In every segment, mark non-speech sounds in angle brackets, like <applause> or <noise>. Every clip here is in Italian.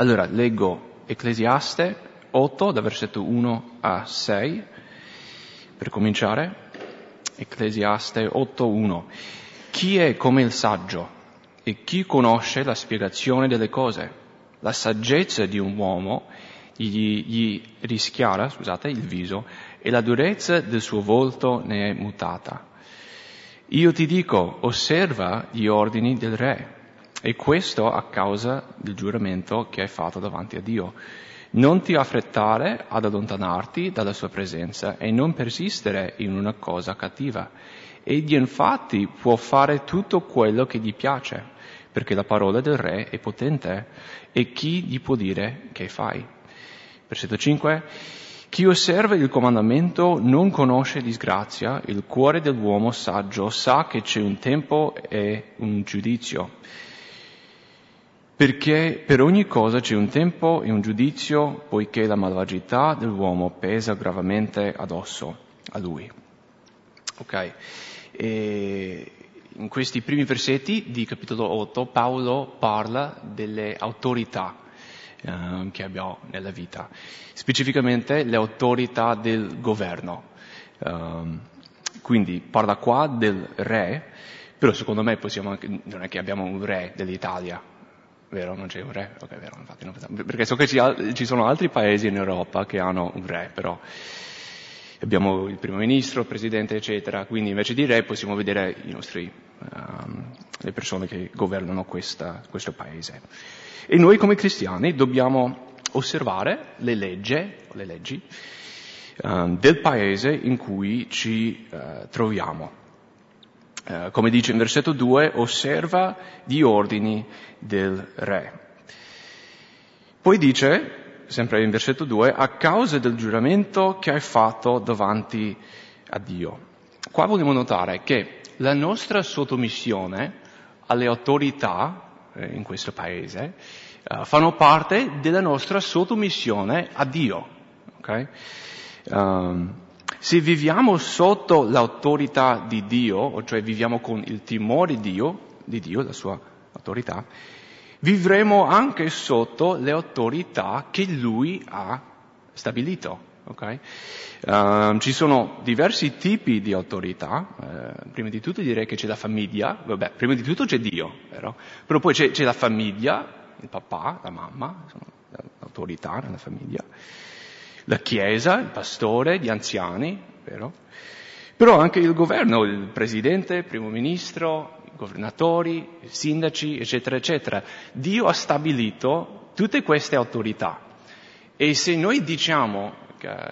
Allora, leggo Ecclesiaste 8, da versetto 1 a 6, per cominciare. Ecclesiaste 8.1. Chi è come il saggio e chi conosce la spiegazione delle cose? La saggezza di un uomo gli, gli rischiara, scusate, il viso e la durezza del suo volto ne è mutata. Io ti dico, osserva gli ordini del re e questo a causa del giuramento che hai fatto davanti a Dio. Non ti affrettare ad allontanarti dalla sua presenza e non persistere in una cosa cattiva. Egli infatti può fare tutto quello che gli piace, perché la parola del re è potente e chi gli può dire che fai? Versetto 5. Chi osserva il comandamento non conosce disgrazia, il cuore dell'uomo saggio sa che c'è un tempo e un giudizio perché per ogni cosa c'è un tempo e un giudizio, poiché la malvagità dell'uomo pesa gravemente addosso a lui. Ok? E in questi primi versetti di capitolo 8 Paolo parla delle autorità eh, che abbiamo nella vita, specificamente le autorità del governo. Um, quindi parla qua del re, però secondo me possiamo anche, non è che abbiamo un re dell'Italia, Vero? Non c'è un re? Ok, vero, infatti non pensavo. Perché so che ci, sono altri paesi in Europa che hanno un re, però abbiamo il primo ministro, il presidente, eccetera, quindi invece di re possiamo vedere i nostri, um, le persone che governano questa, questo paese. E noi come cristiani dobbiamo osservare le leggi, le leggi um, del paese in cui ci uh, troviamo. Uh, come dice in versetto 2, osserva gli ordini del re. Poi dice, sempre in versetto 2, a causa del giuramento che hai fatto davanti a Dio. Qua vogliamo notare che la nostra sottomissione alle autorità eh, in questo paese eh, fanno parte della nostra sottomissione a Dio. Okay? Um, se viviamo sotto l'autorità di Dio, cioè viviamo con il timore di Dio, di Dio, la sua autorità, vivremo anche sotto le autorità che lui ha stabilito. Okay? Uh, ci sono diversi tipi di autorità, uh, prima di tutto direi che c'è la famiglia, vabbè, prima di tutto c'è Dio, vero? Però poi c'è, c'è la famiglia, il papà, la mamma, sono l'autorità nella famiglia, la chiesa, il pastore, gli anziani, vero? Però anche il governo, il presidente, il primo ministro, governatori, sindaci, eccetera, eccetera. Dio ha stabilito tutte queste autorità. E se noi diciamo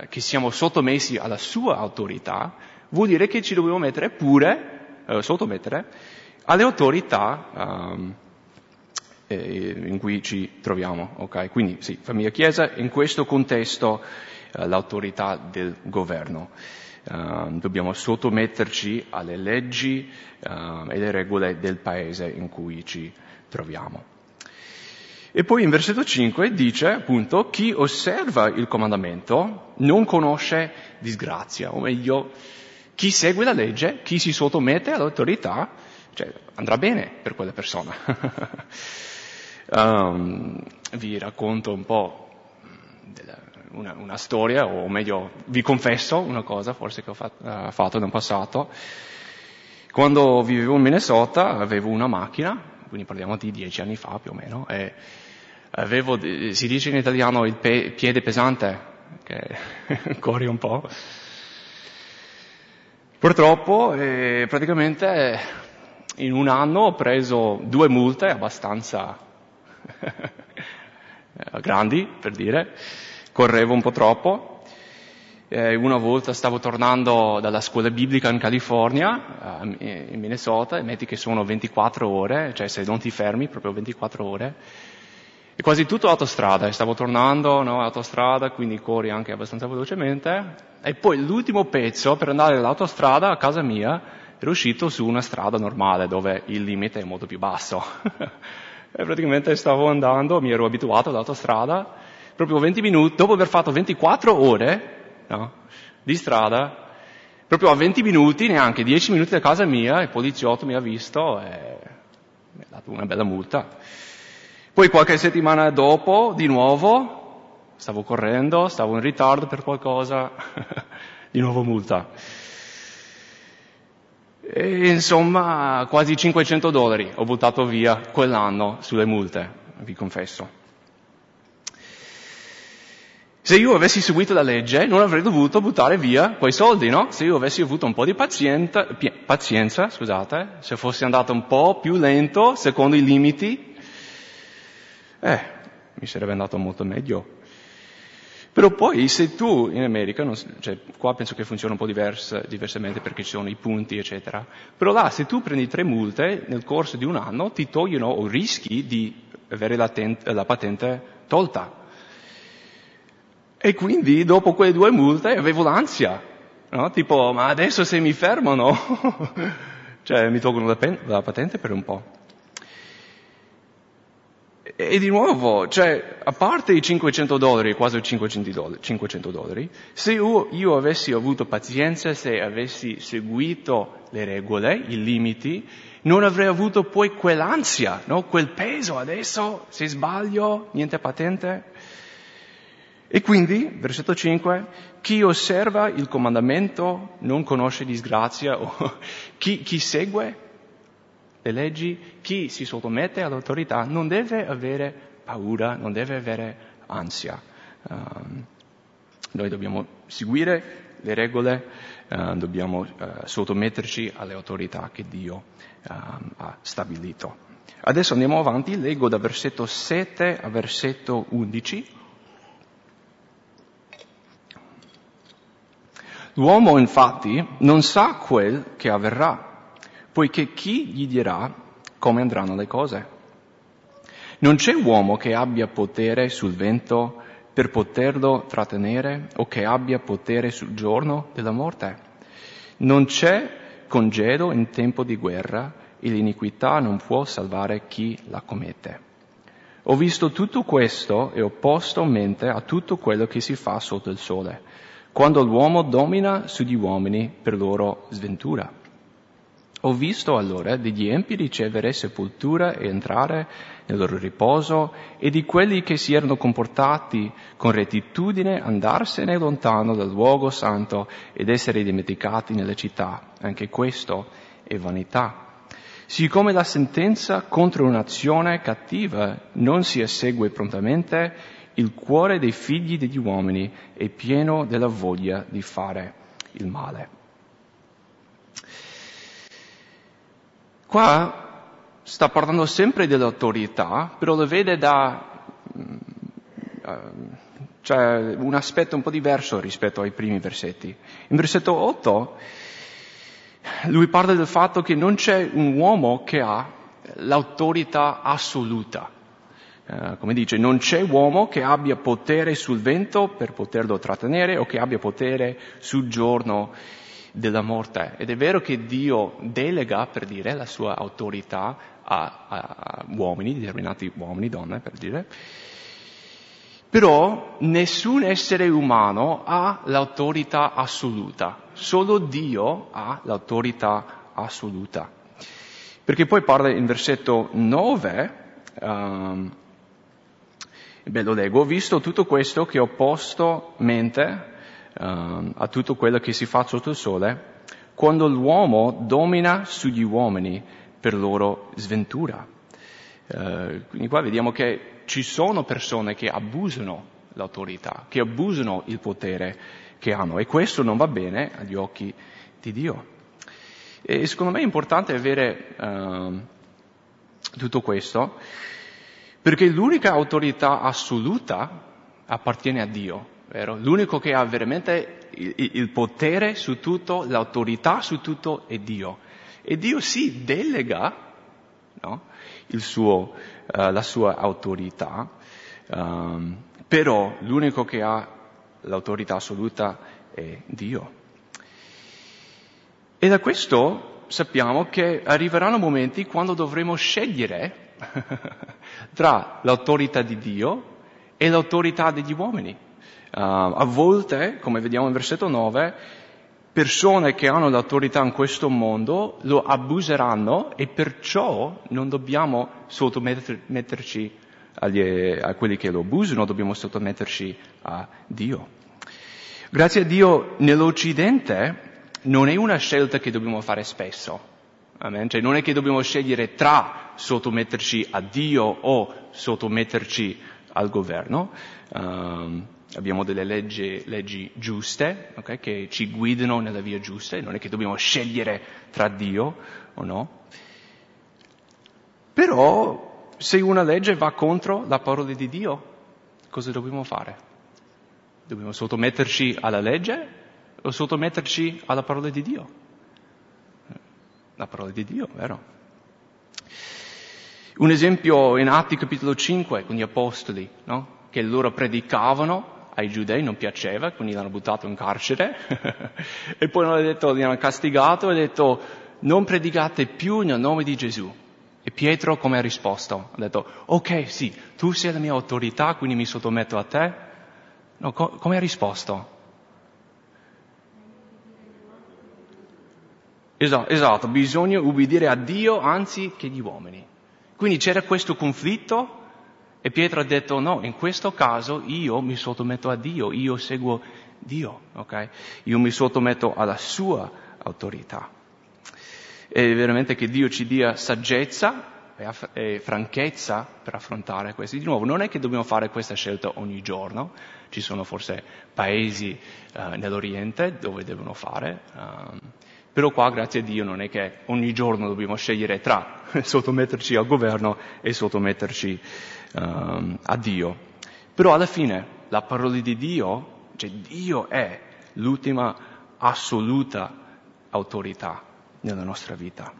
che siamo sottomessi alla sua autorità, vuol dire che ci dobbiamo mettere pure, eh, sottomettere, alle autorità um, in cui ci troviamo. Okay? Quindi sì, famiglia Chiesa, in questo contesto eh, l'autorità del governo. Uh, dobbiamo sottometterci alle leggi uh, e le regole del paese in cui ci troviamo. E poi in versetto 5 dice appunto chi osserva il comandamento non conosce disgrazia, o meglio, chi segue la legge, chi si sottomette all'autorità, cioè andrà bene per quella persona. <laughs> um, vi racconto un po' una, una, storia, o meglio, vi confesso una cosa forse che ho fatto, uh, fatto nel passato. Quando vivevo in Minnesota avevo una macchina, quindi parliamo di dieci anni fa più o meno, e avevo, si dice in italiano, il pe- piede pesante, che <laughs> corri un po'. Purtroppo, eh, praticamente in un anno ho preso due multe abbastanza grandi, per dire, correvo un po' troppo. Eh, una volta stavo tornando dalla scuola biblica in California, eh, in Minnesota, e metti che sono 24 ore, cioè se non ti fermi, proprio 24 ore, e quasi tutto autostrada, e stavo tornando, no, autostrada, quindi corri anche abbastanza velocemente, e poi l'ultimo pezzo per andare all'autostrada a casa mia ero uscito su una strada normale dove il limite è molto più basso. <laughs> e praticamente stavo andando, mi ero abituato all'autostrada, proprio 20 minuti, dopo aver fatto 24 ore no, di strada, proprio a 20 minuti, neanche 10 minuti da casa mia, il poliziotto mi ha visto e mi ha dato una bella multa. Poi qualche settimana dopo, di nuovo, stavo correndo, stavo in ritardo per qualcosa, <laughs> di nuovo multa. E insomma, quasi 500 dollari ho buttato via quell'anno sulle multe, vi confesso. Se io avessi seguito la legge non avrei dovuto buttare via quei soldi, no? Se io avessi avuto un po' di pazienza, pazienza scusate, se fossi andato un po' più lento, secondo i limiti, eh, mi sarebbe andato molto meglio. Però poi se tu in America, non, cioè, qua penso che funziona un po' diversa, diversamente perché ci sono i punti, eccetera, però là se tu prendi tre multe nel corso di un anno ti togliono o rischi di avere la, ten- la patente tolta. E quindi dopo quelle due multe avevo l'ansia, no? Tipo, ma adesso se mi fermano, <laughs> cioè mi tolgono la, pen- la patente per un po'. E, di nuovo, cioè, a parte i 500 dollari, quasi 500 dollari, 500 dollari se io, io avessi avuto pazienza, se avessi seguito le regole, i limiti, non avrei avuto poi quell'ansia, no? quel peso adesso, se sbaglio, niente patente. E quindi, versetto 5, chi osserva il comandamento non conosce disgrazia, o <laughs> chi, chi segue le leggi, chi si sottomette all'autorità non deve avere paura, non deve avere ansia. Um, noi dobbiamo seguire le regole, uh, dobbiamo uh, sottometterci alle autorità che Dio uh, ha stabilito. Adesso andiamo avanti, leggo da versetto 7 a versetto 11. L'uomo infatti non sa quel che avverrà, poiché chi gli dirà come andranno le cose? Non c'è uomo che abbia potere sul vento per poterlo trattenere o che abbia potere sul giorno della morte. Non c'è congedo in tempo di guerra e l'iniquità non può salvare chi la commette. Ho visto tutto questo e ho posto mente a tutto quello che si fa sotto il sole quando l'uomo domina sugli uomini per loro sventura. Ho visto allora degli empi ricevere sepoltura e entrare nel loro riposo e di quelli che si erano comportati con rettitudine andarsene lontano dal luogo santo ed essere dimenticati nelle città. Anche questo è vanità. Siccome la sentenza contro un'azione cattiva non si esegue prontamente, il cuore dei figli degli uomini è pieno della voglia di fare il male. Qua sta parlando sempre dell'autorità, però lo vede da uh, cioè, un aspetto un po' diverso rispetto ai primi versetti. In versetto 8 lui parla del fatto che non c'è un uomo che ha l'autorità assoluta. Eh, come dice, non c'è uomo che abbia potere sul vento per poterlo trattenere o che abbia potere sul giorno della morte. Ed è vero che Dio delega, per dire, la sua autorità a, a, uomini, determinati uomini, donne, per dire, però nessun essere umano ha l'autorità assoluta, solo Dio ha l'autorità assoluta. Perché poi parla in versetto 9, um, Beh, lo leggo, visto tutto questo che ho posto mente uh, a tutto quello che si fa sotto il sole, quando l'uomo domina sugli uomini per loro sventura. Uh, quindi qua vediamo che ci sono persone che abusano l'autorità, che abusano il potere che hanno e questo non va bene agli occhi di Dio. E secondo me è importante avere uh, tutto questo perché l'unica autorità assoluta appartiene a Dio, vero? L'unico che ha veramente il, il potere su tutto, l'autorità su tutto è Dio. E Dio si delega no? suo, uh, la sua autorità, um, però l'unico che ha l'autorità assoluta è Dio. E da questo sappiamo che arriveranno momenti quando dovremo scegliere <laughs> tra l'autorità di Dio e l'autorità degli uomini. Uh, a volte, come vediamo in versetto 9, persone che hanno l'autorità in questo mondo lo abuseranno e perciò non dobbiamo sottometterci agli, a quelli che lo abusano, dobbiamo sottometterci a Dio. Grazie a Dio nell'Occidente non è una scelta che dobbiamo fare spesso. Amen? Cioè non è che dobbiamo scegliere tra sottometterci a Dio o sottometterci al governo. Um, abbiamo delle leggi, leggi giuste okay, che ci guidano nella via giusta e non è che dobbiamo scegliere tra Dio o no. Però se una legge va contro la parola di Dio, cosa dobbiamo fare? Dobbiamo sottometterci alla legge o sottometterci alla parola di Dio? La parola di Dio, vero? Un esempio in Atti capitolo 5 con gli apostoli, no? che loro predicavano ai giudei non piaceva, quindi l'hanno buttato in carcere <laughs> e poi hanno detto, li hanno castigato e detto non predicate più nel nome di Gesù. E Pietro come ha risposto? Ha detto, ok, sì, tu sei la mia autorità, quindi mi sottometto a te. No, co- come ha risposto? Esatto, esatto, bisogna ubbidire a Dio anzi che agli uomini. Quindi c'era questo conflitto e Pietro ha detto no, in questo caso io mi sottometto a Dio, io seguo Dio, ok? Io mi sottometto alla sua autorità. E veramente che Dio ci dia saggezza e franchezza per affrontare questo. Di nuovo, non è che dobbiamo fare questa scelta ogni giorno, ci sono forse paesi uh, nell'Oriente dove devono fare, um, però qua, grazie a Dio, non è che ogni giorno dobbiamo scegliere tra <laughs> sottometterci al governo e sottometterci um, a Dio. Però alla fine la parola di Dio, cioè Dio è l'ultima assoluta autorità nella nostra vita.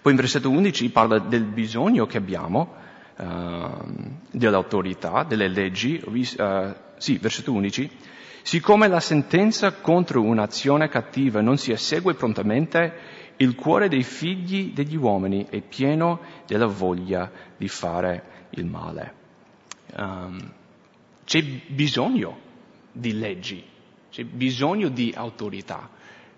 Poi in versetto 11 parla del bisogno che abbiamo uh, dell'autorità, delle leggi. Uh, sì, versetto 11. Siccome la sentenza contro un'azione cattiva non si esegue prontamente, il cuore dei figli degli uomini è pieno della voglia di fare il male. Um, c'è bisogno di leggi, c'è bisogno di autorità,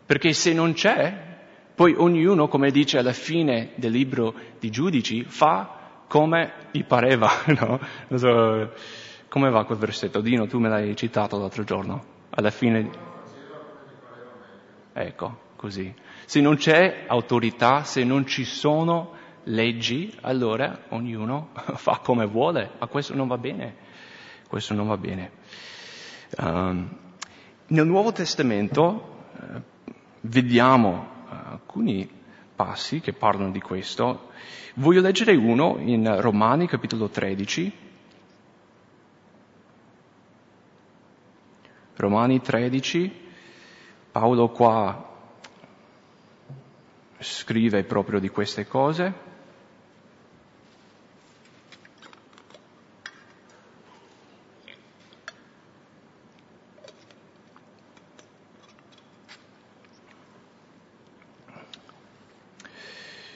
perché se non c'è, poi ognuno, come dice alla fine del libro di giudici, fa come gli pareva, <laughs> no? So, come va quel versetto? Dino, tu me l'hai citato l'altro giorno, alla fine... Ecco, così. Se non c'è autorità, se non ci sono leggi, allora ognuno <laughs> fa come vuole, ma questo non va bene, questo non va bene. Um, nel Nuovo Testamento uh, vediamo uh, alcuni passi che parlano di questo. Voglio leggere uno in Romani capitolo 13. Romani 13, Paolo qua scrive proprio di queste cose.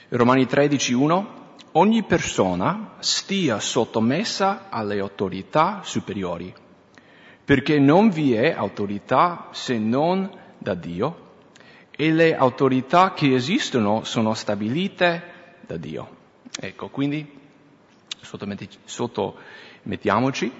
Romani 13.1 Ogni persona stia sottomessa alle autorità superiori, perché non vi è autorità se non da Dio e le autorità che esistono sono stabilite da Dio. Ecco, quindi sottomettiamoci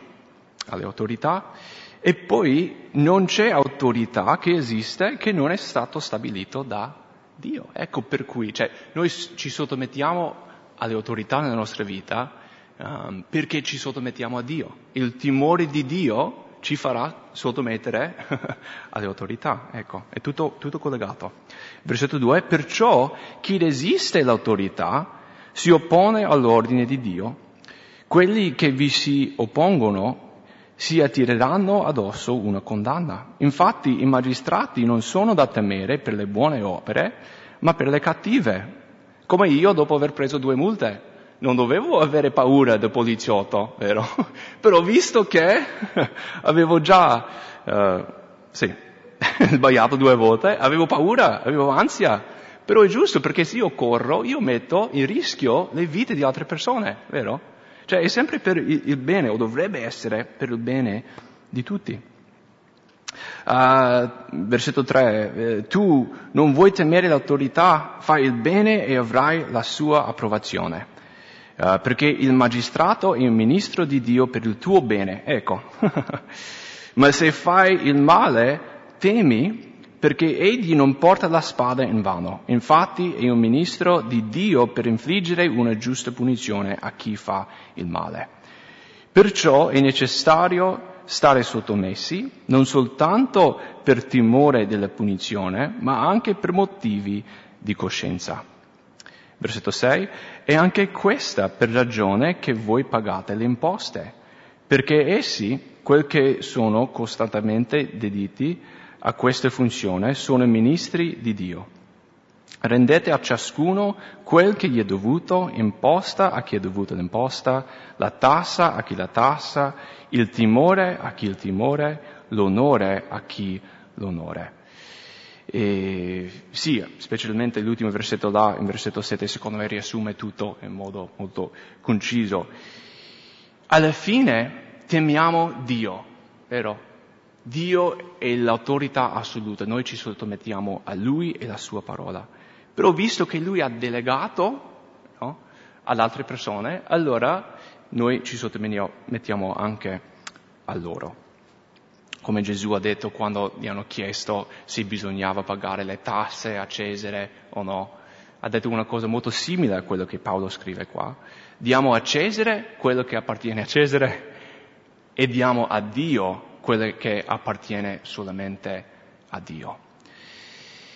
alle autorità e poi non c'è autorità che esiste che non è stato stabilito da Dio. Ecco per cui, cioè, noi ci sottomettiamo alle autorità nella nostra vita um, perché ci sottomettiamo a Dio. Il timore di Dio ci farà sottomettere <laughs> alle autorità. Ecco, è tutto, tutto collegato. Versetto 2, perciò chi resiste l'autorità si oppone all'ordine di Dio. Quelli che vi si oppongono si attireranno addosso una condanna. Infatti i magistrati non sono da temere per le buone opere, ma per le cattive. Come io dopo aver preso due multe. Non dovevo avere paura del poliziotto, vero? <laughs> Però visto che <laughs> avevo già, uh, sì, <laughs> sbagliato due volte, avevo paura, avevo ansia. Però è giusto perché se io corro, io metto in rischio le vite di altre persone, vero? Cioè è sempre per il bene, o dovrebbe essere per il bene di tutti. Uh, versetto 3, eh, tu non vuoi temere l'autorità, fai il bene e avrai la sua approvazione. Uh, perché il magistrato è un ministro di Dio per il tuo bene, ecco. <laughs> Ma se fai il male, temi perché egli non porta la spada in vano. Infatti è un ministro di Dio per infliggere una giusta punizione a chi fa il male. Perciò è necessario stare sottomessi, non soltanto per timore della punizione, ma anche per motivi di coscienza. Versetto 6. E anche questa per ragione che voi pagate le imposte, perché essi, quel che sono costantemente dediti a questa funzione, sono ministri di Dio. Rendete a ciascuno quel che gli è dovuto, imposta a chi è dovuta l'imposta, la tassa a chi la tassa, il timore a chi il timore, l'onore a chi l'onore. E sì, specialmente l'ultimo versetto là, in versetto 7, secondo me riassume tutto in modo molto conciso. Alla fine temiamo Dio, vero? Dio è l'autorità assoluta, noi ci sottomettiamo a Lui e alla Sua parola. Però visto che Lui ha delegato no, ad altre persone, allora noi ci sottomettiamo anche a loro come Gesù ha detto quando gli hanno chiesto se bisognava pagare le tasse a Cesare o no. Ha detto una cosa molto simile a quello che Paolo scrive qua. Diamo a Cesare quello che appartiene a Cesare e diamo a Dio quello che appartiene solamente a Dio.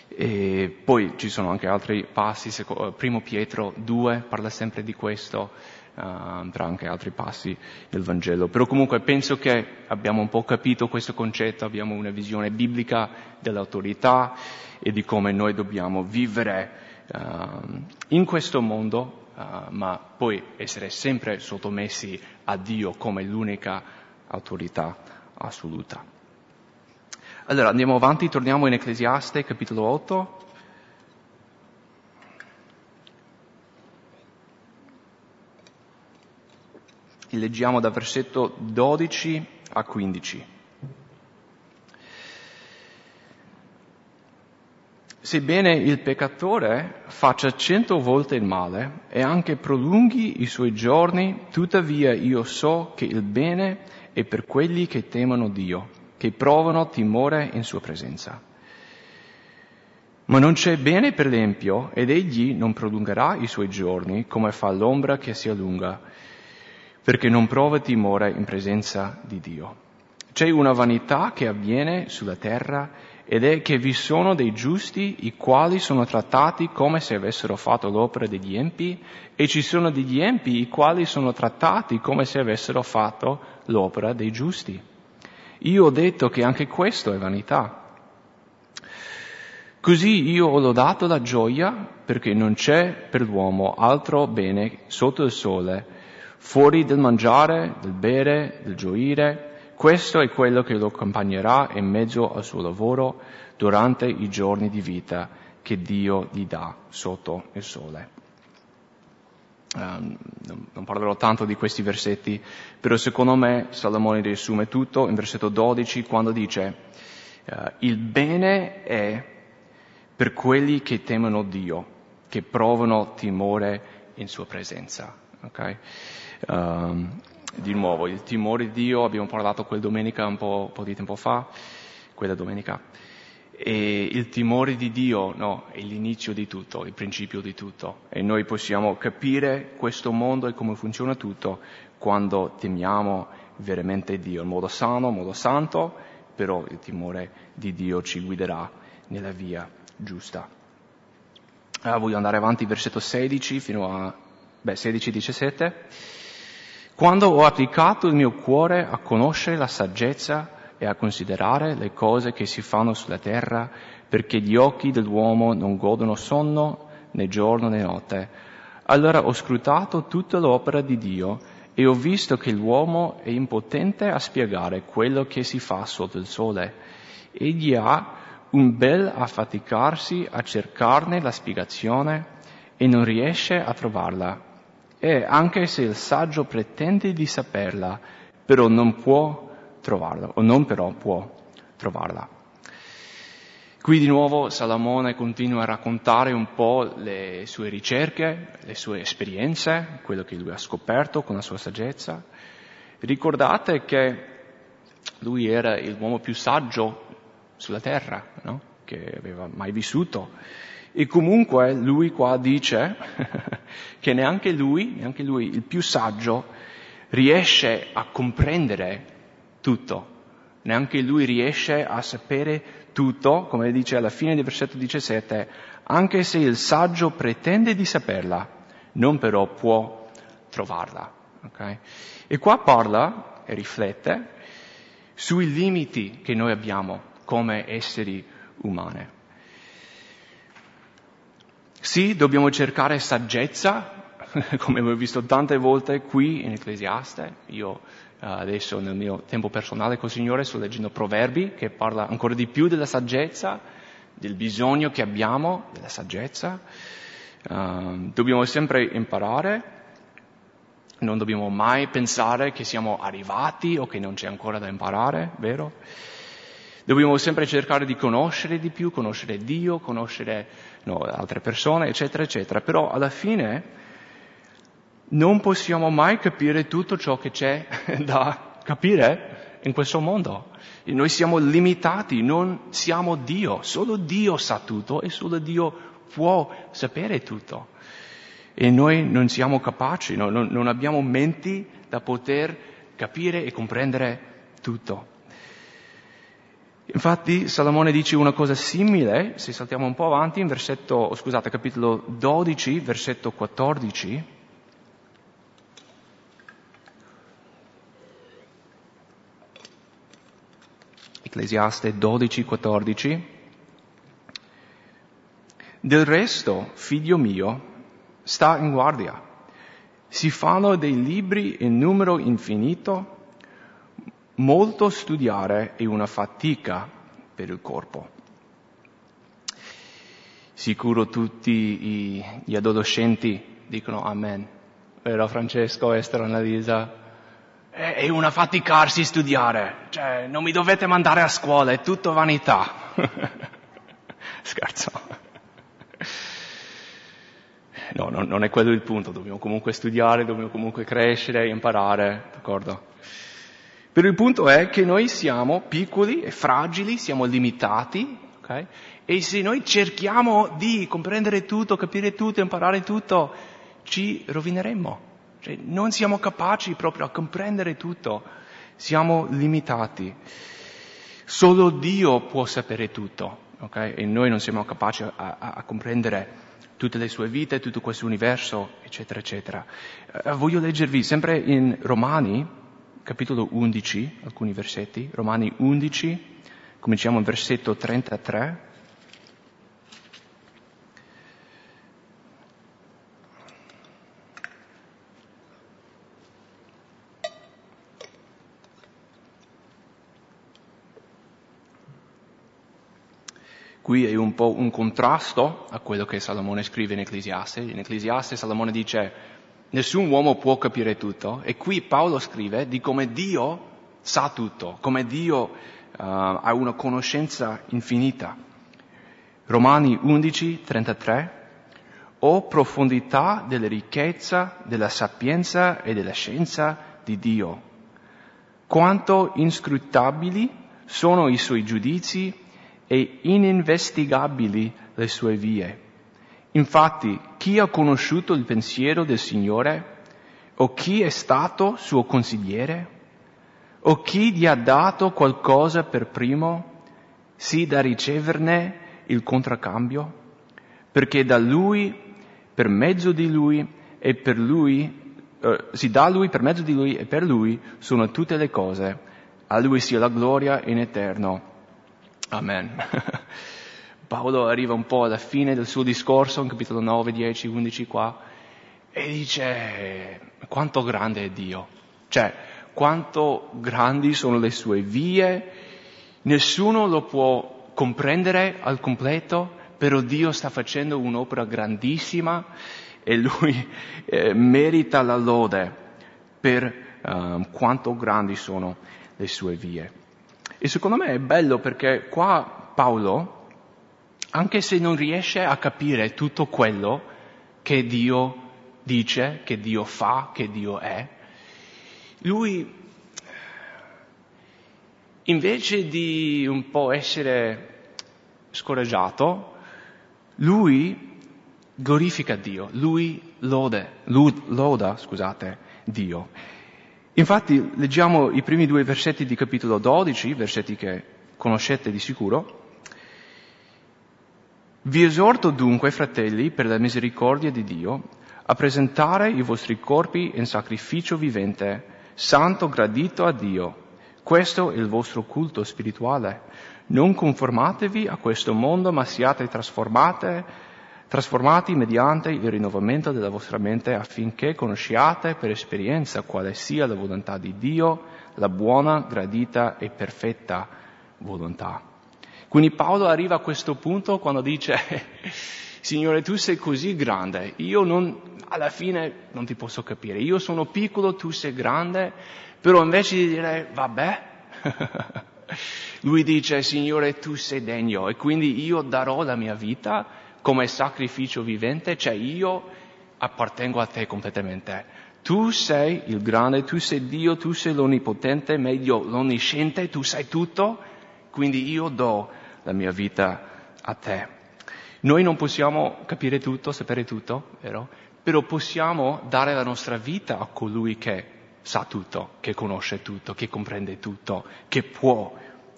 E poi ci sono anche altri passi, primo Pietro 2 parla sempre di questo, tra anche altri passi del Vangelo. Però comunque penso che abbiamo un po' capito questo concetto, abbiamo una visione biblica dell'autorità e di come noi dobbiamo vivere uh, in questo mondo, uh, ma poi essere sempre sottomessi a Dio come l'unica autorità assoluta. Allora andiamo avanti, torniamo in Ecclesiaste capitolo 8. E leggiamo da versetto 12 a 15. Sebbene il peccatore faccia cento volte il male e anche prolunghi i suoi giorni, tuttavia io so che il bene è per quelli che temono Dio, che provano timore in sua presenza. Ma non c'è bene per l'empio ed egli non prolungherà i suoi giorni come fa l'ombra che si allunga perché non prova timore in presenza di Dio. C'è una vanità che avviene sulla terra ed è che vi sono dei giusti i quali sono trattati come se avessero fatto l'opera degli empi e ci sono degli empi i quali sono trattati come se avessero fatto l'opera dei giusti. Io ho detto che anche questo è vanità. Così io ho lodato la gioia perché non c'è per l'uomo altro bene sotto il sole fuori del mangiare, del bere, del gioire, questo è quello che lo accompagnerà in mezzo al suo lavoro durante i giorni di vita che Dio gli dà sotto il sole. Um, non parlerò tanto di questi versetti, però secondo me Salomone riassume tutto in versetto 12 quando dice uh, il bene è per quelli che temono Dio, che provano timore in sua presenza. Okay? Um, di nuovo, il timore di Dio, abbiamo parlato quella domenica un po', un po', di tempo fa, quella domenica, e il timore di Dio no, è l'inizio di tutto, il principio di tutto. E noi possiamo capire questo mondo e come funziona tutto quando temiamo veramente Dio, in modo sano, in modo santo, però il timore di Dio ci guiderà nella via giusta. Ah, voglio andare avanti, versetto 16 fino a beh, 16-17. Quando ho applicato il mio cuore a conoscere la saggezza e a considerare le cose che si fanno sulla terra, perché gli occhi dell'uomo non godono sonno né giorno né notte, allora ho scrutato tutta l'opera di Dio e ho visto che l'uomo è impotente a spiegare quello che si fa sotto il sole. Egli ha un bel affaticarsi a cercarne la spiegazione e non riesce a trovarla e anche se il saggio pretende di saperla, però non può trovarla, o non però può trovarla. Qui di nuovo Salomone continua a raccontare un po' le sue ricerche, le sue esperienze, quello che lui ha scoperto con la sua saggezza. Ricordate che lui era l'uomo più saggio sulla terra, no? che aveva mai vissuto. E comunque lui qua dice <laughs> che neanche lui, neanche lui, il più saggio, riesce a comprendere tutto. Neanche lui riesce a sapere tutto, come dice alla fine del versetto 17, anche se il saggio pretende di saperla, non però può trovarla. Okay? E qua parla e riflette sui limiti che noi abbiamo come esseri umani. Sì, dobbiamo cercare saggezza, <laughs> come abbiamo visto tante volte qui in Ecclesiaste. Io eh, adesso nel mio tempo personale col Signore sto leggendo Proverbi che parla ancora di più della saggezza, del bisogno che abbiamo della saggezza. Uh, dobbiamo sempre imparare, non dobbiamo mai pensare che siamo arrivati o che non c'è ancora da imparare, vero? Dobbiamo sempre cercare di conoscere di più, conoscere Dio, conoscere no, altre persone, eccetera, eccetera. Però alla fine non possiamo mai capire tutto ciò che c'è <laughs> da capire in questo mondo. E noi siamo limitati, non siamo Dio, solo Dio sa tutto e solo Dio può sapere tutto. E noi non siamo capaci, no, non, non abbiamo menti da poter capire e comprendere tutto. Infatti Salomone dice una cosa simile, se saltiamo un po' avanti, in versetto, scusate, capitolo 12, versetto 14. Ecclesiaste 12, 14. Del resto, figlio mio, sta in guardia. Si fanno dei libri in numero infinito, molto studiare è una fatica per il corpo. Sicuro tutti gli adolescenti dicono amen. Vero Francesco, Esther, Annalisa? È una faticarsi studiare, cioè non mi dovete mandare a scuola, è tutto vanità. <laughs> Scherzo. No, no, non è quello il punto, dobbiamo comunque studiare, dobbiamo comunque crescere, imparare, d'accordo? Però il punto è che noi siamo piccoli e fragili, siamo limitati, ok? E se noi cerchiamo di comprendere tutto, capire tutto, imparare tutto, ci rovineremmo. Cioè, non siamo capaci proprio a comprendere tutto, siamo limitati. Solo Dio può sapere tutto, ok? E noi non siamo capaci a, a, a comprendere tutte le sue vite, tutto questo universo, eccetera, eccetera. Eh, voglio leggervi sempre in Romani, capitolo 11, alcuni versetti, Romani 11, cominciamo il versetto 33. Qui è un po' un contrasto a quello che Salomone scrive in Ecclesiaste. In Ecclesiaste Salomone dice nessun uomo può capire tutto e qui Paolo scrive di come Dio sa tutto, come Dio uh, ha una conoscenza infinita. Romani 11, 33. O profondità della ricchezza, della sapienza e della scienza di Dio. Quanto inscrutabili sono i suoi giudizi e ininvestigabili le sue vie. Infatti, chi ha conosciuto il pensiero del Signore? O chi è stato suo consigliere? O chi gli ha dato qualcosa per primo, sì da riceverne il contraccambio? Perché da lui, per mezzo di lui e per lui, eh, sì, da lui, per mezzo di lui e per lui sono tutte le cose. A lui sia la gloria in eterno. Amen. <laughs> Paolo arriva un po' alla fine del suo discorso, in capitolo 9, 10, 11 qua, e dice quanto grande è Dio, cioè quanto grandi sono le sue vie, nessuno lo può comprendere al completo, però Dio sta facendo un'opera grandissima e lui eh, merita la lode per eh, quanto grandi sono le sue vie. E secondo me è bello perché qua Paolo anche se non riesce a capire tutto quello che Dio dice, che Dio fa, che Dio è, lui invece di un po' essere scoraggiato, lui glorifica Dio, lui lode, loda, scusate, Dio. Infatti leggiamo i primi due versetti di capitolo 12, versetti che conoscete di sicuro. Vi esorto dunque, fratelli, per la misericordia di Dio, a presentare i vostri corpi in sacrificio vivente, santo, gradito a Dio. Questo è il vostro culto spirituale. Non conformatevi a questo mondo, ma siate trasformate trasformati mediante il rinnovamento della vostra mente affinché conosciate per esperienza quale sia la volontà di Dio, la buona, gradita e perfetta volontà. Quindi Paolo arriva a questo punto quando dice, <laughs> Signore, tu sei così grande, io non, alla fine non ti posso capire, io sono piccolo, tu sei grande, però invece di dire, vabbè, <laughs> lui dice, Signore, tu sei degno. E quindi io darò la mia vita come sacrificio vivente, cioè io appartengo a te completamente. Tu sei il grande, tu sei Dio, tu sei l'onnipotente, meglio l'onnisciente, tu sai tutto, quindi io do la mia vita a te. Noi non possiamo capire tutto, sapere tutto, vero? Però possiamo dare la nostra vita a colui che sa tutto, che conosce tutto, che comprende tutto, che può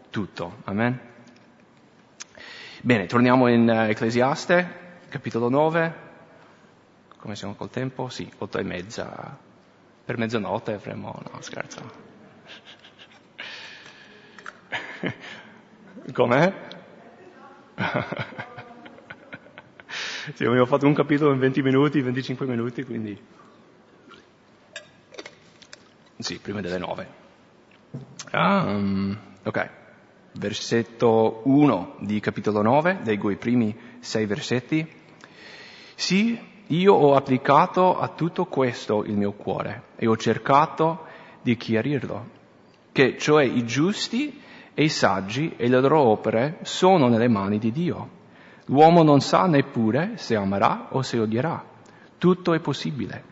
tutto. Amen? Bene, torniamo in uh, Ecclesiaste, capitolo 9. Come siamo col tempo? Sì, otto e mezza. Per mezzanotte avremo... No, scherzo. <laughs> Com'è? <laughs> sì, abbiamo fatto un capitolo in 20 minuti, 25 minuti, quindi... Sì, prima delle 9. Um, ok versetto 1 di capitolo 9, leggo i primi sei versetti. Sì, io ho applicato a tutto questo il mio cuore e ho cercato di chiarirlo, che cioè i giusti e i saggi e le loro opere sono nelle mani di Dio. L'uomo non sa neppure se amerà o se odierà. Tutto è possibile.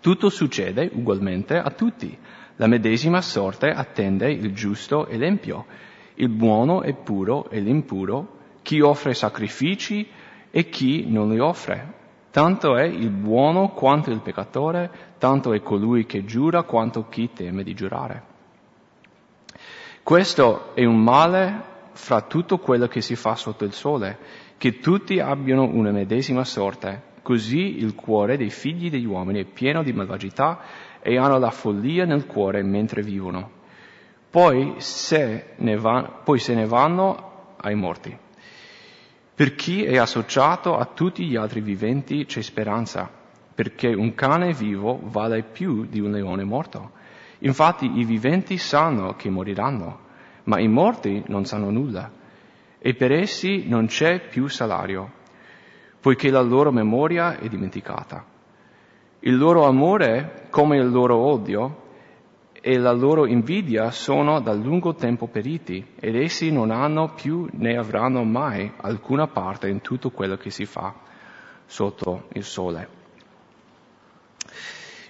Tutto succede ugualmente a tutti la medesima sorte attende il giusto e l'empio, il buono e puro e l'impuro, chi offre sacrifici e chi non li offre. Tanto è il buono quanto il peccatore, tanto è colui che giura quanto chi teme di giurare. Questo è un male fra tutto quello che si fa sotto il sole, che tutti abbiano una medesima sorte. Così il cuore dei figli degli uomini è pieno di malvagità e hanno la follia nel cuore mentre vivono. Poi se ne, va, poi se ne vanno ai morti. Per chi è associato a tutti gli altri viventi c'è speranza, perché un cane vivo vale più di un leone morto. Infatti i viventi sanno che moriranno, ma i morti non sanno nulla, e per essi non c'è più salario, poiché la loro memoria è dimenticata. Il loro amore, come il loro odio, e la loro invidia sono da lungo tempo periti ed essi non hanno più né avranno mai alcuna parte in tutto quello che si fa sotto il sole.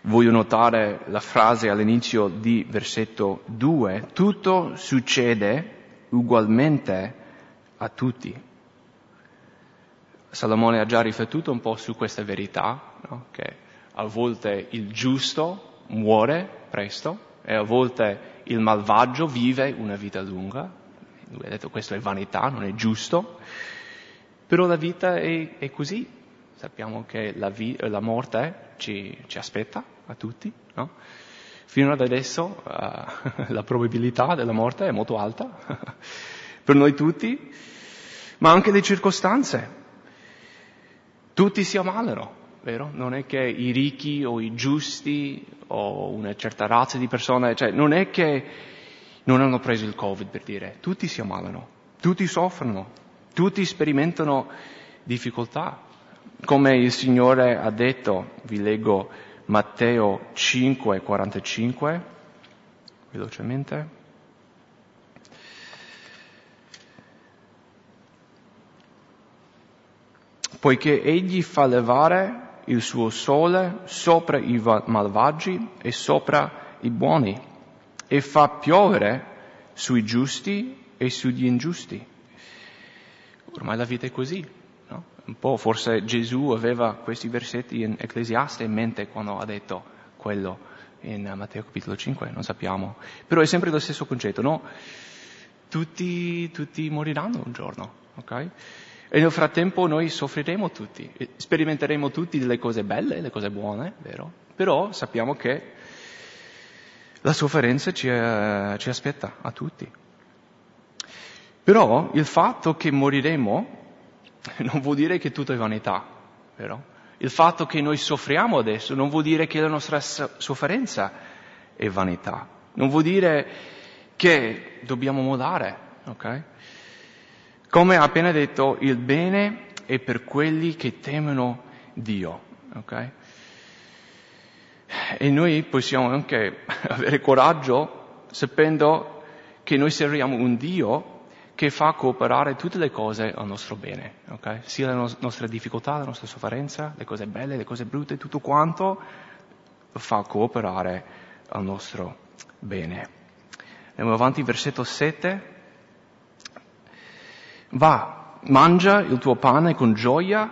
Voglio notare la frase all'inizio di versetto 2, tutto succede ugualmente a tutti. Salomone ha già riflettuto un po' su questa verità, no? che a volte il giusto muore presto e a volte il malvagio vive una vita lunga. Lui ha detto questo è vanità, non è giusto, però la vita è, è così. Sappiamo che la, vi- la morte ci, ci, aspetta a tutti, no? Fino ad adesso uh, <laughs> la probabilità della morte è molto alta <laughs> per noi tutti, ma anche le circostanze. Tutti si ammalano, vero? Non è che i ricchi o i giusti o una certa razza di persone, cioè non è che non hanno preso il Covid per dire, tutti si ammalano, tutti soffrono, tutti sperimentano difficoltà. Come il Signore ha detto, vi leggo Matteo 5, 45, velocemente. poiché egli fa levare il suo sole sopra i malvagi e sopra i buoni e fa piovere sui giusti e sugli ingiusti. Ormai la vita è così? Un po' forse Gesù aveva questi versetti in Ecclesiaste in mente quando ha detto quello in Matteo capitolo 5, non sappiamo. Però è sempre lo stesso concetto, no? Tutti, tutti moriranno un giorno, ok? E nel frattempo noi soffriremo tutti, sperimenteremo tutti delle cose belle, le cose buone, vero? Però sappiamo che la sofferenza ci, eh, ci aspetta a tutti. Però il fatto che moriremo <laughs> non vuol dire che tutto è vanità, vero? Il fatto che noi soffriamo adesso non vuol dire che la nostra sofferenza è vanità, non vuol dire che dobbiamo mollare, ok? Come ha appena detto, il bene è per quelli che temono Dio, ok? E noi possiamo anche <laughs> avere coraggio sapendo che noi serviamo un Dio che fa cooperare tutte le cose al nostro bene, okay? sia la no- nostra difficoltà, la nostra sofferenza, le cose belle, le cose brutte, tutto quanto fa cooperare al nostro bene. Andiamo avanti, versetto 7. Va, mangia il tuo pane con gioia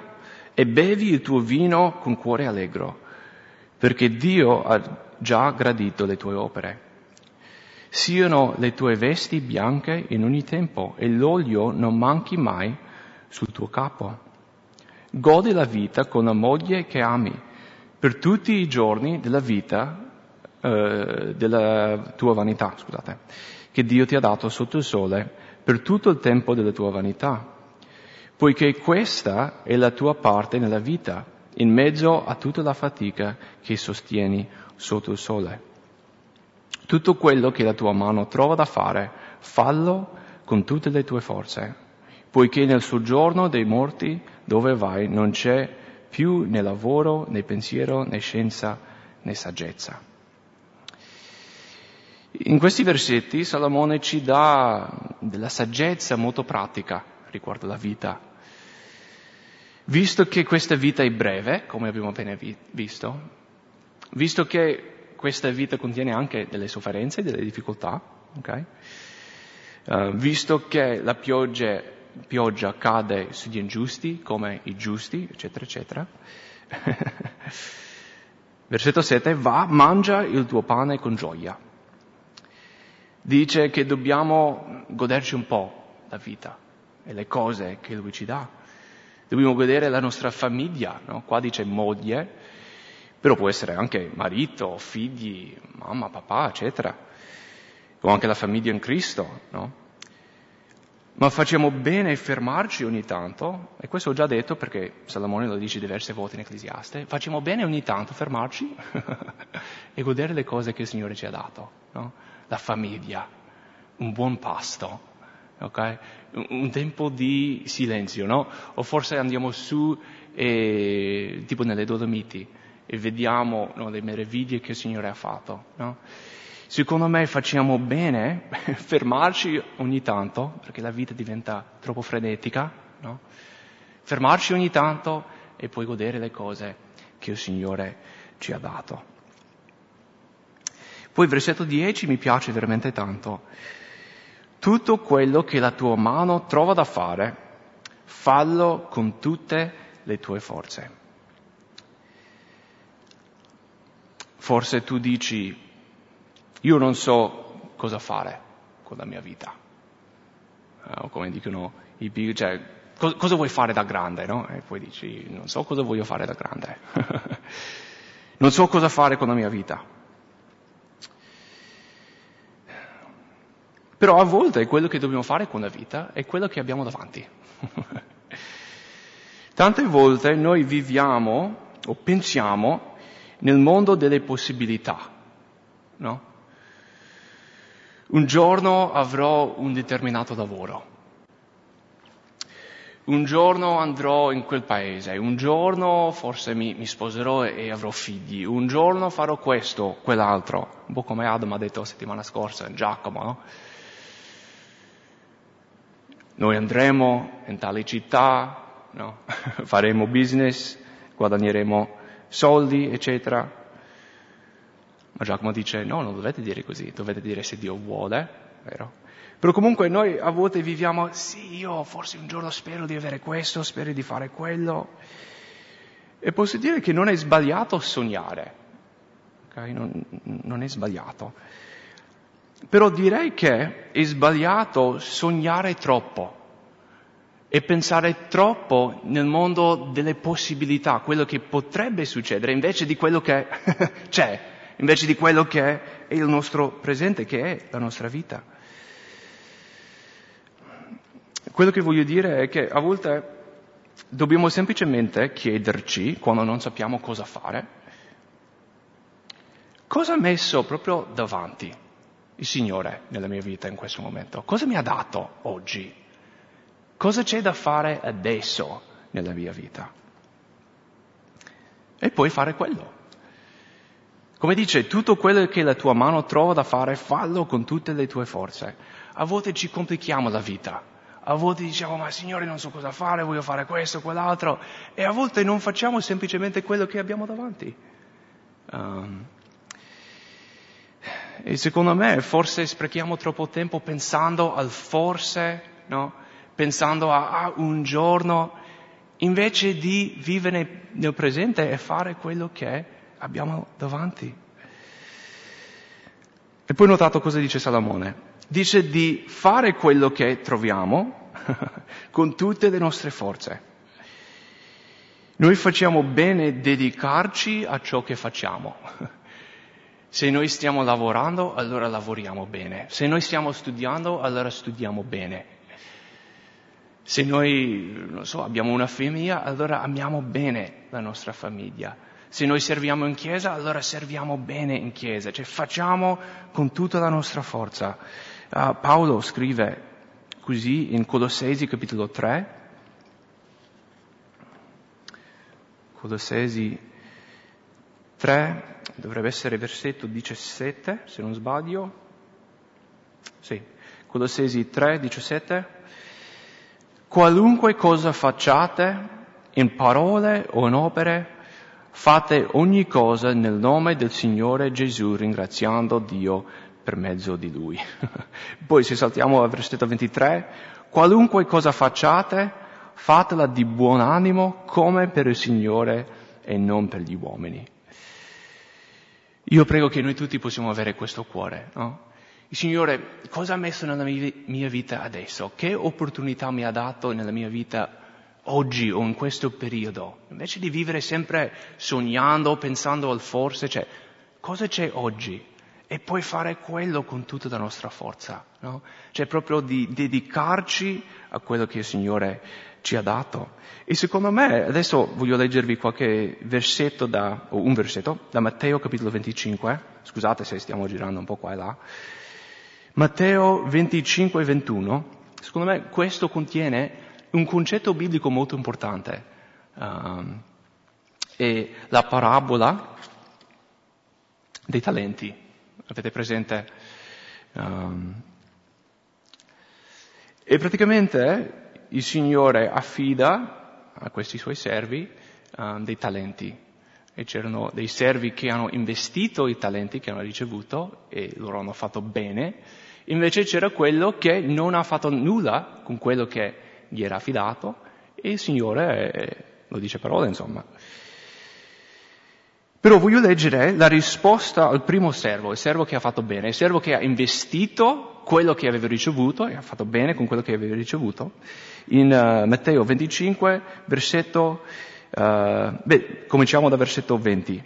e bevi il tuo vino con cuore allegro, perché Dio ha già gradito le tue opere. Siano le tue vesti bianche in ogni tempo e l'olio non manchi mai sul tuo capo. Godi la vita con la moglie che ami per tutti i giorni della vita, eh, della tua vanità, scusate, che Dio ti ha dato sotto il sole per tutto il tempo della tua vanità, poiché questa è la tua parte nella vita, in mezzo a tutta la fatica che sostieni sotto il sole. Tutto quello che la tua mano trova da fare, fallo con tutte le tue forze, poiché nel soggiorno dei morti dove vai non c'è più né lavoro, né pensiero, né scienza, né saggezza. In questi versetti Salomone ci dà della saggezza molto pratica riguardo la vita. Visto che questa vita è breve, come abbiamo appena visto, visto che questa vita contiene anche delle sofferenze, delle difficoltà, okay? uh, visto che la pioggia, pioggia cade sugli ingiusti come i giusti, eccetera, eccetera. <laughs> Versetto 7, va, mangia il tuo pane con gioia. Dice che dobbiamo goderci un po' la vita e le cose che lui ci dà. Dobbiamo godere la nostra famiglia, no? Qua dice moglie, però può essere anche marito, figli, mamma, papà, eccetera, o anche la famiglia in Cristo, no? Ma facciamo bene a fermarci ogni tanto, e questo ho già detto perché Salomone lo dice diverse volte in Ecclesiaste, facciamo bene ogni tanto a fermarci <laughs> e godere le cose che il Signore ci ha dato, no? La famiglia, un buon pasto, ok? Un, un tempo di silenzio, no? O forse andiamo su, e, tipo nelle Dolomiti, e vediamo no, le meraviglie che il Signore ha fatto. No? Secondo me facciamo bene <laughs> fermarci ogni tanto, perché la vita diventa troppo frenetica, no? fermarci ogni tanto e poi godere le cose che il Signore ci ha dato. Poi il versetto 10 mi piace veramente tanto. Tutto quello che la tua mano trova da fare, fallo con tutte le tue forze. Forse tu dici, io non so cosa fare con la mia vita. Eh, o come dicono i big, cioè, co- cosa vuoi fare da grande, no? E poi dici, non so cosa voglio fare da grande. <laughs> non so cosa fare con la mia vita. Però a volte quello che dobbiamo fare con la vita è quello che abbiamo davanti. <laughs> Tante volte noi viviamo o pensiamo nel mondo delle possibilità, no? Un giorno avrò un determinato lavoro, un giorno andrò in quel paese, un giorno forse mi, mi, sposerò e avrò figli, un giorno farò questo, quell'altro, un po' come Adam ha detto la settimana scorsa, Giacomo, no? Noi andremo in tale città, no? <laughs> faremo business, guadagneremo soldi, eccetera. Ma Giacomo dice no, non dovete dire così, dovete dire se Dio vuole, vero? Però comunque noi a volte viviamo, sì, io forse un giorno spero di avere questo, spero di fare quello. E posso dire che non è sbagliato sognare, ok? Non, non è sbagliato. Però direi che è sbagliato sognare troppo e pensare troppo nel mondo delle possibilità, quello che potrebbe succedere, invece di quello che <laughs> c'è, invece di quello che è il nostro presente, che è la nostra vita. Quello che voglio dire è che a volte dobbiamo semplicemente chiederci, quando non sappiamo cosa fare, cosa ha messo proprio davanti il Signore nella mia vita in questo momento? Cosa mi ha dato oggi? Cosa c'è da fare adesso nella mia vita? E poi fare quello. Come dice, tutto quello che la tua mano trova da fare, fallo con tutte le tue forze. A volte ci complichiamo la vita a volte diciamo ma Signore non so cosa fare, voglio fare questo, quell'altro, e a volte non facciamo semplicemente quello che abbiamo davanti. Um, e secondo me forse sprechiamo troppo tempo pensando al forse, no? Pensando a ah, un giorno, invece di vivere nel presente e fare quello che abbiamo davanti. E poi notato cosa dice Salomone dice di fare quello che troviamo <laughs> con tutte le nostre forze. Noi facciamo bene dedicarci a ciò che facciamo. <laughs> Se noi stiamo lavorando, allora lavoriamo bene. Se noi stiamo studiando, allora studiamo bene. Se noi, non so, abbiamo una famiglia, allora amiamo bene la nostra famiglia. Se noi serviamo in chiesa, allora serviamo bene in chiesa, cioè facciamo con tutta la nostra forza. Uh, Paolo scrive così in Colossesi capitolo 3, Colossesi 3, dovrebbe essere versetto 17, se non sbaglio. Sì, Colossesi 3, 17. Qualunque cosa facciate, in parole o in opere, fate ogni cosa nel nome del Signore Gesù, ringraziando Dio per mezzo di lui. <laughs> Poi se saltiamo al versetto 23, qualunque cosa facciate, fatela di buon animo come per il Signore e non per gli uomini. Io prego che noi tutti possiamo avere questo cuore, no? Signore cosa ha messo nella mia vita adesso? Che opportunità mi ha dato nella mia vita oggi o in questo periodo? Invece di vivere sempre sognando, pensando al forse, cioè, cosa c'è oggi? e poi fare quello con tutta la nostra forza, no? Cioè proprio di dedicarci a quello che il Signore ci ha dato. E secondo me, adesso voglio leggervi qualche versetto da, o un versetto, da Matteo capitolo 25, scusate se stiamo girando un po' qua e là. Matteo 25 e 21, secondo me questo contiene un concetto biblico molto importante. Um, è la parabola dei talenti. Avete presente? Um, e praticamente il Signore affida a questi suoi servi um, dei talenti. E c'erano dei servi che hanno investito i talenti che hanno ricevuto e loro hanno fatto bene. Invece c'era quello che non ha fatto nulla con quello che gli era affidato e il Signore, eh, lo dice parola insomma, però voglio leggere la risposta al primo servo, il servo che ha fatto bene, il servo che ha investito quello che aveva ricevuto e ha fatto bene con quello che aveva ricevuto. In uh, Matteo 25, versetto, uh, beh, cominciamo dal versetto 20.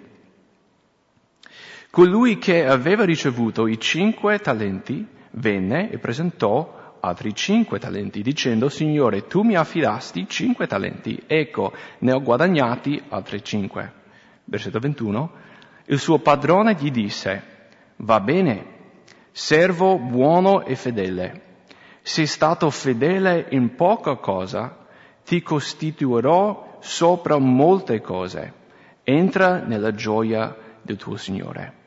Colui che aveva ricevuto i cinque talenti venne e presentò altri cinque talenti, dicendo, Signore, tu mi affidasti cinque talenti, ecco, ne ho guadagnati altri cinque. Versetto 21, il suo padrone gli disse, va bene, servo buono e fedele, sei stato fedele in poca cosa, ti costituirò sopra molte cose, entra nella gioia del tuo Signore.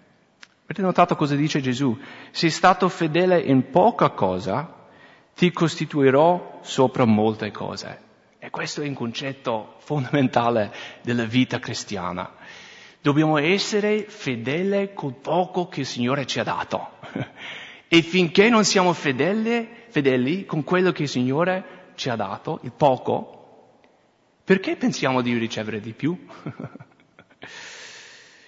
Avete notato cosa dice Gesù? Sei stato fedele in poca cosa, ti costituirò sopra molte cose. E questo è un concetto fondamentale della vita cristiana. Dobbiamo essere fedeli col poco che il Signore ci ha dato. E finché non siamo fedeli, fedeli con quello che il Signore ci ha dato, il poco, perché pensiamo di ricevere di più? <laughs>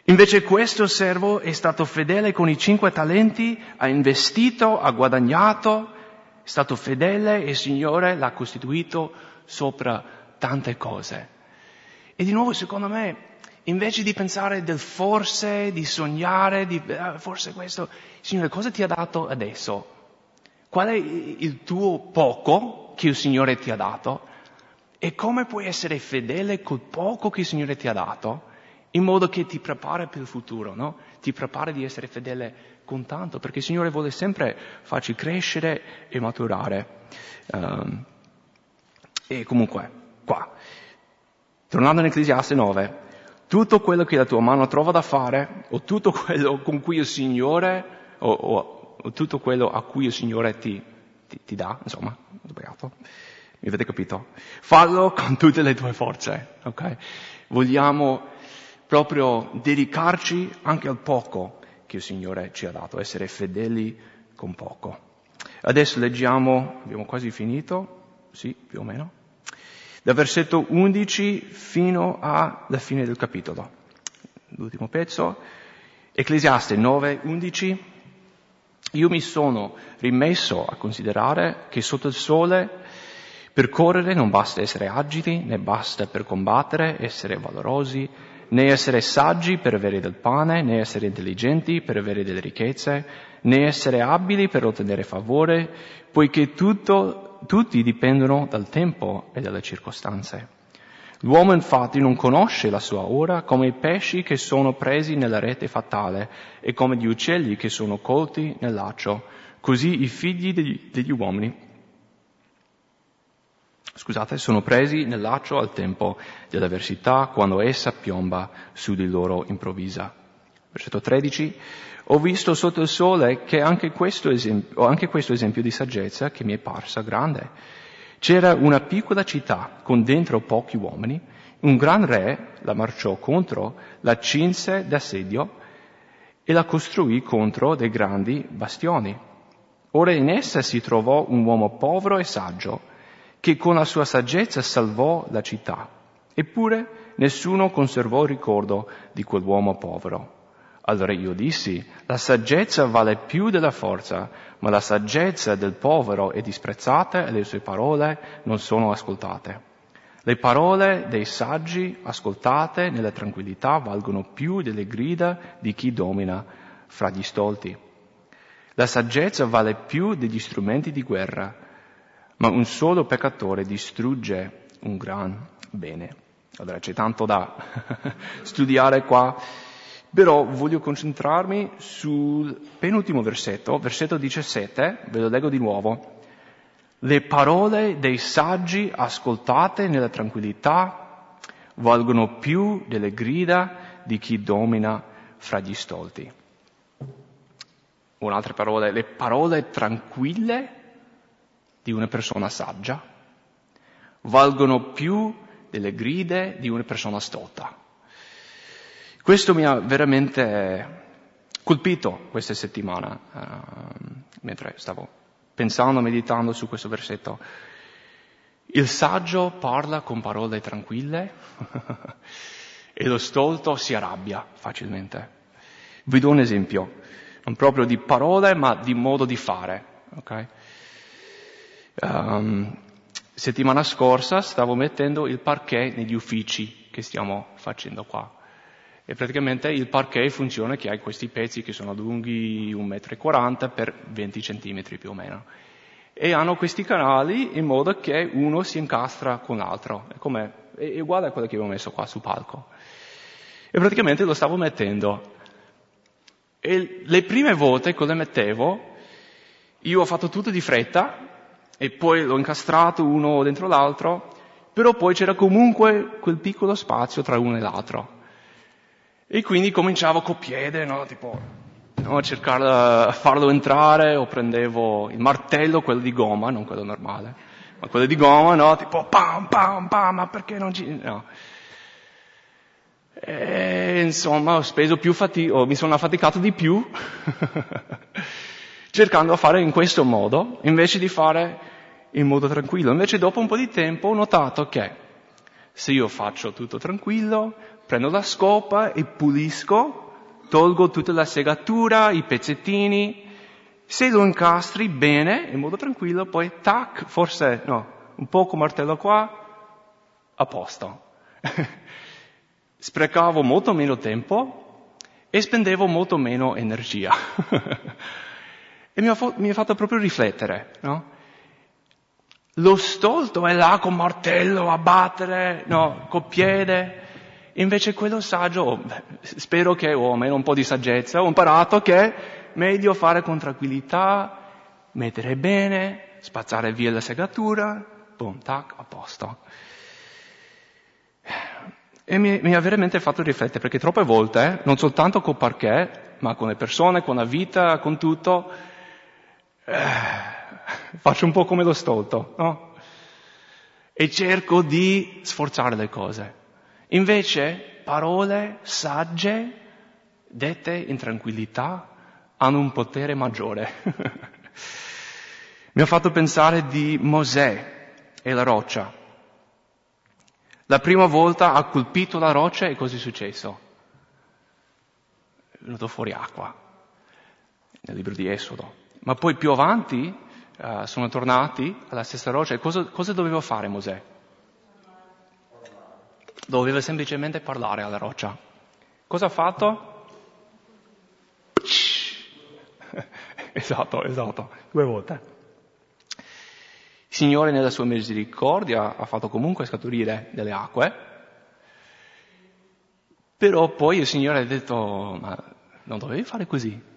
Invece questo servo è stato fedele con i cinque talenti, ha investito, ha guadagnato, è stato fedele e il Signore l'ha costituito sopra tante cose. E di nuovo, secondo me, invece di pensare del forse, di sognare, di ah, forse questo, Signore, cosa ti ha dato adesso? Qual è il tuo poco che il Signore ti ha dato? E come puoi essere fedele col poco che il Signore ti ha dato? In modo che ti prepara per il futuro, no? Ti prepara di essere fedele con tanto, perché il Signore vuole sempre farci crescere e maturare. Um, e comunque, qua, tornando in Ecclesiaste 9, tutto quello che la tua mano trova da fare, o tutto quello con cui il Signore, o, o, o tutto quello a cui il Signore ti, ti, ti dà, insomma, sbagliato, mi avete capito? Fallo con tutte le tue forze, ok? Vogliamo proprio dedicarci anche al poco che il Signore ci ha dato, essere fedeli con poco. Adesso leggiamo, abbiamo quasi finito, sì, più o meno, dal versetto 11 fino alla fine del capitolo. L'ultimo pezzo, Ecclesiaste 9, 11. Io mi sono rimesso a considerare che sotto il sole per correre non basta essere agili, né basta per combattere essere valorosi, né essere saggi per avere del pane, né essere intelligenti per avere delle ricchezze, né essere abili per ottenere favore, poiché tutto, tutti dipendono dal tempo e dalle circostanze. L'uomo infatti non conosce la sua ora come i pesci che sono presi nella rete fatale e come gli uccelli che sono colti nel laccio, così i figli degli, degli uomini scusate, sono presi nel laccio al tempo dell'avversità, quando essa piomba su di loro improvvisa. Versetto 13. Ho visto sotto il sole che anche questo, esempio, anche questo esempio di saggezza che mi è parsa grande. C'era una piccola città con dentro pochi uomini, un gran re la marciò contro, la cinse d'assedio e la costruì contro dei grandi bastioni. Ora in essa si trovò un uomo povero e saggio, che con la sua saggezza salvò la città. Eppure nessuno conservò il ricordo di quell'uomo povero. Allora io dissi, la saggezza vale più della forza, ma la saggezza del povero è disprezzata e le sue parole non sono ascoltate. Le parole dei saggi ascoltate nella tranquillità valgono più delle grida di chi domina fra gli stolti. La saggezza vale più degli strumenti di guerra ma un solo peccatore distrugge un gran bene. Allora c'è tanto da <laughs> studiare qua, però voglio concentrarmi sul penultimo versetto, versetto 17, ve lo leggo di nuovo. Le parole dei saggi ascoltate nella tranquillità valgono più delle grida di chi domina fra gli stolti. Altre parole, le parole tranquille di una persona saggia valgono più delle gride di una persona stolta. Questo mi ha veramente colpito questa settimana, uh, mentre stavo pensando, meditando su questo versetto. Il saggio parla con parole tranquille <laughs> e lo stolto si arrabbia facilmente. Vi do un esempio, non proprio di parole, ma di modo di fare. Okay? Um, settimana scorsa stavo mettendo il parquet negli uffici che stiamo facendo qua. E praticamente il parquet funziona che hai questi pezzi che sono lunghi 1,40 m per 20 cm più o meno. E hanno questi canali in modo che uno si incastra con l'altro. È, come, è uguale a quello che avevo messo qua sul palco. E praticamente lo stavo mettendo. E le prime volte che lo mettevo, io ho fatto tutto di fretta e poi l'ho incastrato uno dentro l'altro, però poi c'era comunque quel piccolo spazio tra uno e l'altro. E quindi cominciavo col piede, no? tipo, no? a cercare di farlo entrare, o prendevo il martello, quello di gomma, non quello normale, ma quelle di gomma, no? Tipo pam, pam, pam, ma perché non ci... No. E, insomma, ho speso più fatica, mi sono affaticato di più <laughs> cercando di fare in questo modo, invece di fare in modo tranquillo. Invece dopo un po' di tempo ho notato che se io faccio tutto tranquillo, prendo la scopa e pulisco, tolgo tutta la segatura, i pezzettini, se lo incastri bene, in modo tranquillo, poi tac, forse no, un poco martello qua, a posto. <laughs> Sprecavo molto meno tempo e spendevo molto meno energia. <laughs> e mi ha, mi ha, fatto proprio riflettere, no? Lo stolto è là con martello a battere, no, col piede. Invece quello saggio, spero che ho almeno un po' di saggezza, ho imparato che meglio fare con tranquillità, mettere bene, spazzare via la segatura, boom, tac, a posto. E mi, mi, ha veramente fatto riflettere, perché troppe volte, non soltanto col parquet, ma con le persone, con la vita, con tutto, faccio un po' come lo stolto, no? E cerco di sforzare le cose. Invece, parole sagge, dette in tranquillità, hanno un potere maggiore. <laughs> Mi ha fatto pensare di Mosè e la roccia. La prima volta ha colpito la roccia e cosa è successo? È venuto fuori acqua, nel libro di Esodo. Ma poi più avanti uh, sono tornati alla stessa roccia e cosa, cosa doveva fare Mosè? Doveva semplicemente parlare alla roccia. Cosa ha fatto? <laughs> esatto, esatto, due volte. Il Signore nella sua misericordia ha fatto comunque scaturire delle acque, però poi il Signore ha detto, ma non dovevi fare così.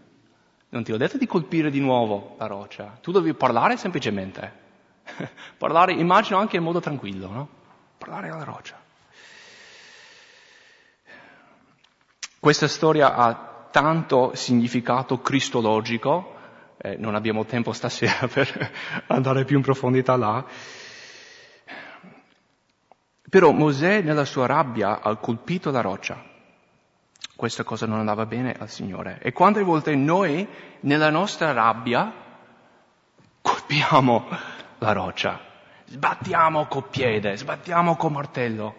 Non ti ho detto di colpire di nuovo la roccia, tu dovevi parlare semplicemente. <laughs> parlare, immagino anche in modo tranquillo, no? Parlare alla roccia. Questa storia ha tanto significato cristologico, eh, non abbiamo tempo stasera <laughs> per andare più in profondità là, però Mosè nella sua rabbia ha colpito la roccia. Questa cosa non andava bene al Signore. E quante volte noi nella nostra rabbia colpiamo la roccia, sbattiamo col piede, sbattiamo col martello.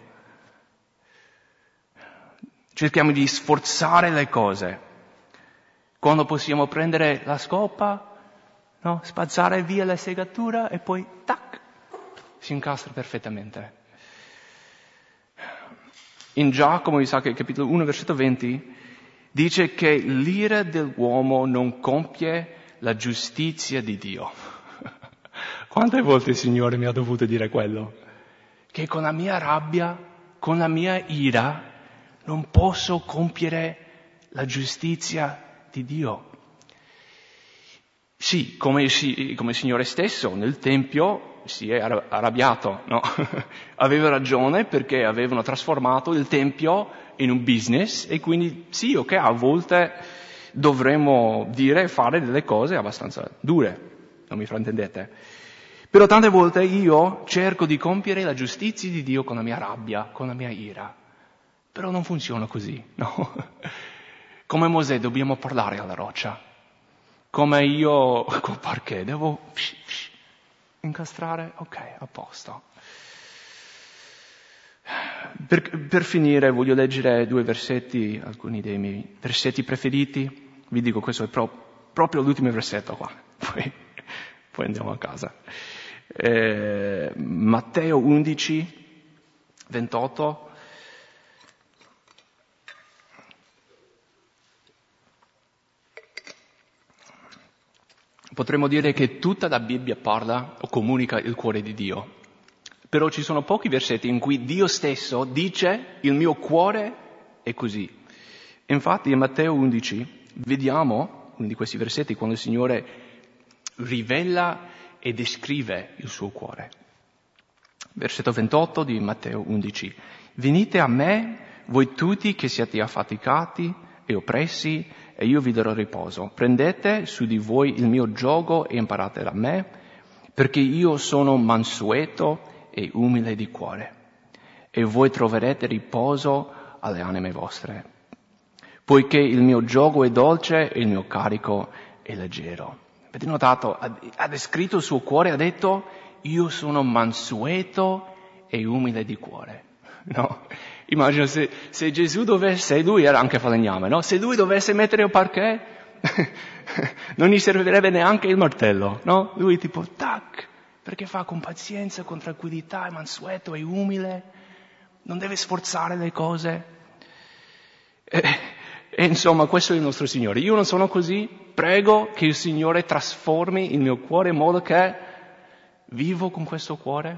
Cerchiamo di sforzare le cose quando possiamo prendere la scopa, no? spazzare via la segatura e poi tac, si incastra perfettamente. In Giacomo, mi capitolo 1, versetto 20, dice che l'ira dell'uomo non compie la giustizia di Dio. <laughs> Quante volte il Signore mi ha dovuto dire quello? Che con la mia rabbia, con la mia ira, non posso compiere la giustizia di Dio. Sì, come, come il Signore stesso nel Tempio si è arrabbiato, no? <laughs> aveva ragione perché avevano trasformato il Tempio in un business e quindi sì, ok, a volte dovremmo dire e fare delle cose abbastanza dure, non mi fraintendete. Però tante volte io cerco di compiere la giustizia di Dio con la mia rabbia, con la mia ira. Però non funziona così, no? <laughs> Come Mosè dobbiamo parlare alla roccia. Come io <laughs> parquet devo psh, psh, incastrare, ok, a posto. Per, per, finire voglio leggere due versetti, alcuni dei miei versetti preferiti. Vi dico questo è pro, proprio l'ultimo versetto qua, <laughs> poi, poi andiamo a casa. Eh, Matteo 11, 28. Potremmo dire che tutta la Bibbia parla o comunica il cuore di Dio, però ci sono pochi versetti in cui Dio stesso dice il mio cuore è così. Infatti in Matteo 11 vediamo uno di questi versetti quando il Signore rivela e descrive il suo cuore. Versetto 28 di Matteo 11. Venite a me, voi tutti che siete affaticati e oppressi, e io vi darò riposo. Prendete su di voi il mio gioco e imparate da me, perché io sono mansueto e umile di cuore, e voi troverete riposo alle anime vostre, poiché il mio gioco è dolce e il mio carico è leggero. Avete notato? Ha descritto il suo cuore, ha detto, io sono mansueto e umile di cuore. <laughs> No? Immagino se, se Gesù dovesse, lui era anche falegname, no? Se lui dovesse mettere il parquet, <laughs> non gli servirebbe neanche il martello, no? Lui tipo, tac, perché fa con pazienza, con tranquillità, è mansueto, è umile, non deve sforzare le cose. E, e insomma, questo è il nostro Signore. Io non sono così, prego che il Signore trasformi il mio cuore in modo che vivo con questo cuore,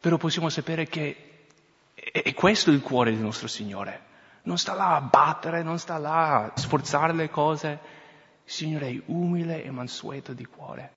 però possiamo sapere che è questo il cuore del nostro Signore. Non sta là a battere, non sta là a sforzare le cose. Signore è umile e mansueto di cuore.